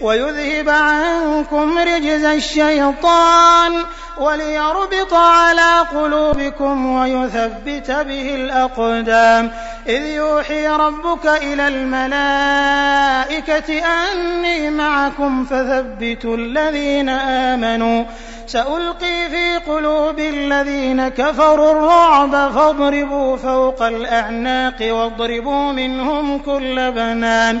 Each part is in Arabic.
ويذهب عنكم رجز الشيطان وليربط على قلوبكم ويثبت به الأقدام. إذ يوحي ربك إلى الملائكة أني معكم فثبتوا الذين آمنوا. سألقي في قلوب الذين كفروا الرعب فاضربوا فوق الأعناق واضربوا منهم كل بنان.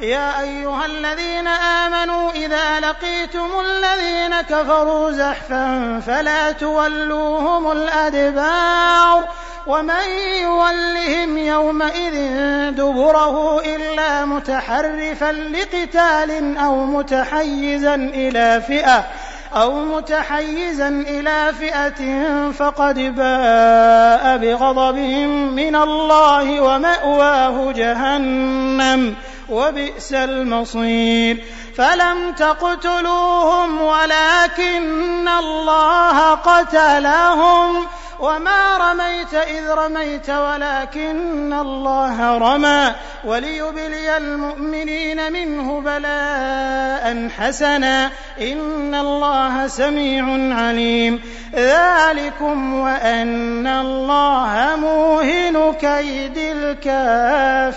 يا أيها الذين آمنوا إذا لقيتم الذين كفروا زحفا فلا تولوهم الأدبار ومن يولهم يومئذ دبره إلا متحرفا لقتال أو متحيزا إلى فئة أو متحيزا إلى فئة فقد باء بغضب من الله ومأواه جهنم وبئس المصير. فلم تقتلوهم ولكن الله قتلهم. وما رميت إذ رميت ولكن الله رمى وليبلي المؤمنين منه بلاء حسنا إن الله سميع عليم ذلكم وأن الله موهن كيد الكافرين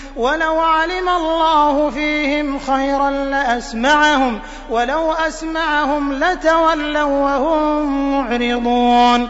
ولو علم الله فيه خيرا لأسمعهم ولو أسمعهم لتولوا وهم معرضون.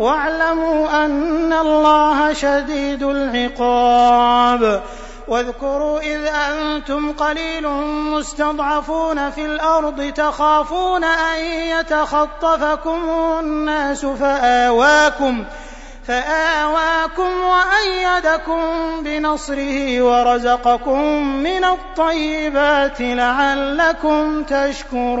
واعلموا أن الله شديد العقاب. واذكروا إذ أنتم قليل مستضعفون في الأرض تخافون أن يتخطفكم الناس فآواكم فآواكم وأيدكم بنصره ورزقكم من الطيبات لعلكم تشكرون.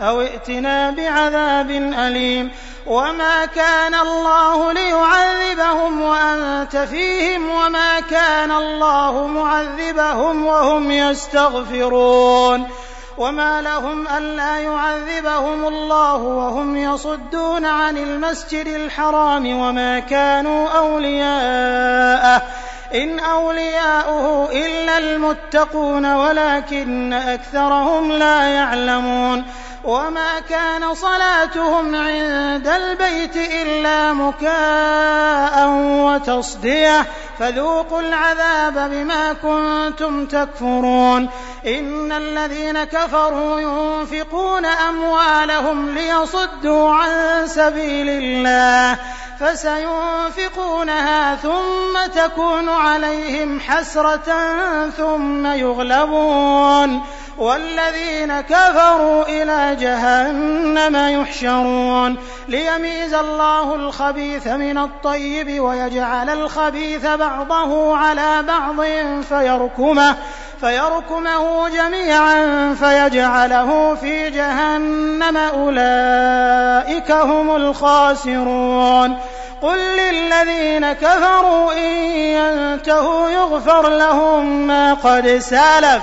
أو ائتنا بعذاب أليم وما كان الله ليعذبهم وأنت فيهم وما كان الله معذبهم وهم يستغفرون وما لهم ألا يعذبهم الله وهم يصدون عن المسجد الحرام وما كانوا أولياءه إن أولياؤه إلا المتقون ولكن أكثرهم لا يعلمون وما كان صلاتهم عند البيت إلا مكاء وتصدية. فذوقوا العذاب بما كنتم تكفرون. إن الذين كفروا ينفقون أموالهم ليصدوا عن سبيل الله. فسينفقونها ثم تكون عليهم حسرة ثم يغلبون. والذين كفروا إلى جهنم يحشرون ليميز الله الخبيث من الطيب ويجعل الخبيث بعضه على بعض فيركمه فيركمه جميعا فيجعله في جهنم أولئك هم الخاسرون قل للذين كفروا إن ينتهوا يغفر لهم ما قد سالف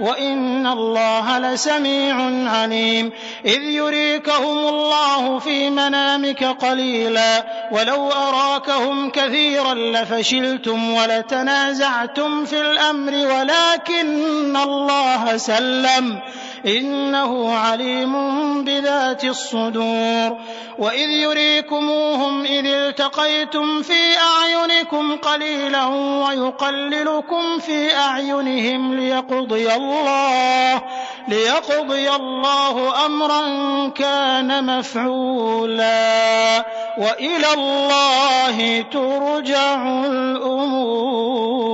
وإن الله لسميع عليم إذ يريكهم الله في منامك قليلا ولو أراكهم كثيرا لفشلتم ولتنازعتم في الأمر ولكن الله سلم إنه عليم بذات الصدور. وإذ يريكموهم إذ التقيتم في أعينكم قليلا ويقللكم في أعينهم ليقضي الله ليقضي الله أمرا كان مفعولا. وإلى الله ترجع الأمور.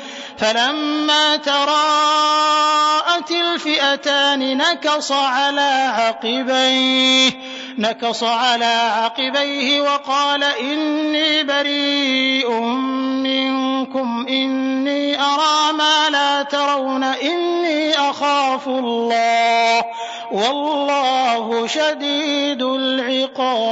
فلما تراءت الفئتان نكص على عقبيه نكص على عقبيه وقال إني بريء منكم إني أرى ما لا ترون إني أخاف الله والله شديد العقاب.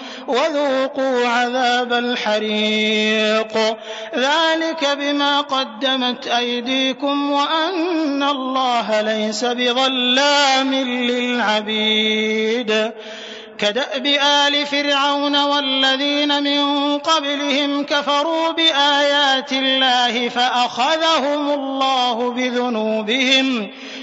وذوقوا عذاب الحريق. ذلك بما قدمت أيديكم وأن الله ليس بظلام للعبيد. كدأب آل فرعون والذين من قبلهم كفروا بآيات الله فأخذهم الله بذنوبهم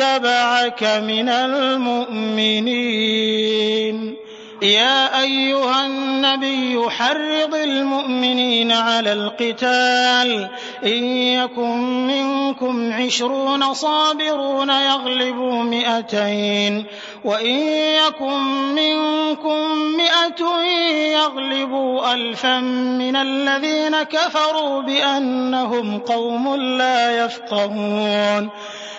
من المؤمنين. يا أيها النبي حرض المؤمنين على القتال. إن يكن منكم عشرون صابرون يغلبوا مئتين. وإن يكن منكم مئة يغلبوا ألفا من الذين كفروا بأنهم قوم لا يفقهون.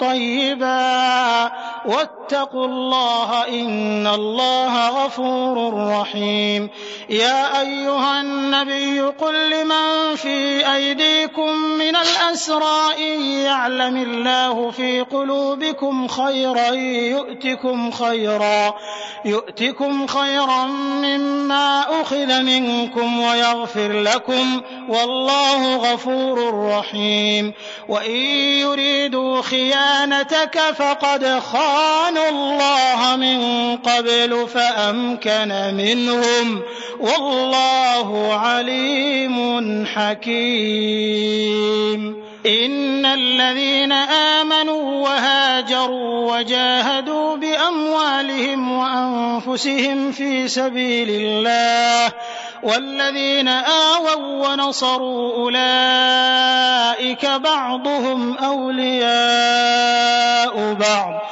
طيبا. واتقوا الله إن الله غفور رحيم. يا أيها النبي قل لمن في أيديكم من الأسرى إن يعلم الله في قلوبكم خيرا يؤتكم خيرا يؤتكم خيرا مما أخذ منكم ويغفر لكم والله غفور رحيم. وإن يريدوا خيانتك فقد خانوا الله من قبل فأمكن منهم والله عليم حكيم. إن الذين آمنوا وهاجروا وجاهدوا بأموالهم وأنفسهم في سبيل الله والذين آووا ونصروا أولئك بعضهم أولياء بعض.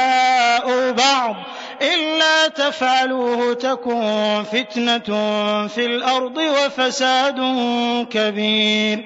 تفعلوه تكن فتنة في الأرض وفساد كبير.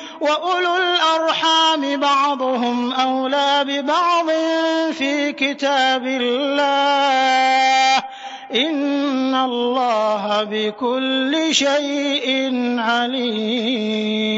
وأولو الأرحام بعضهم أولى ببعض في كتاب الله إن الله بكل شيء عليم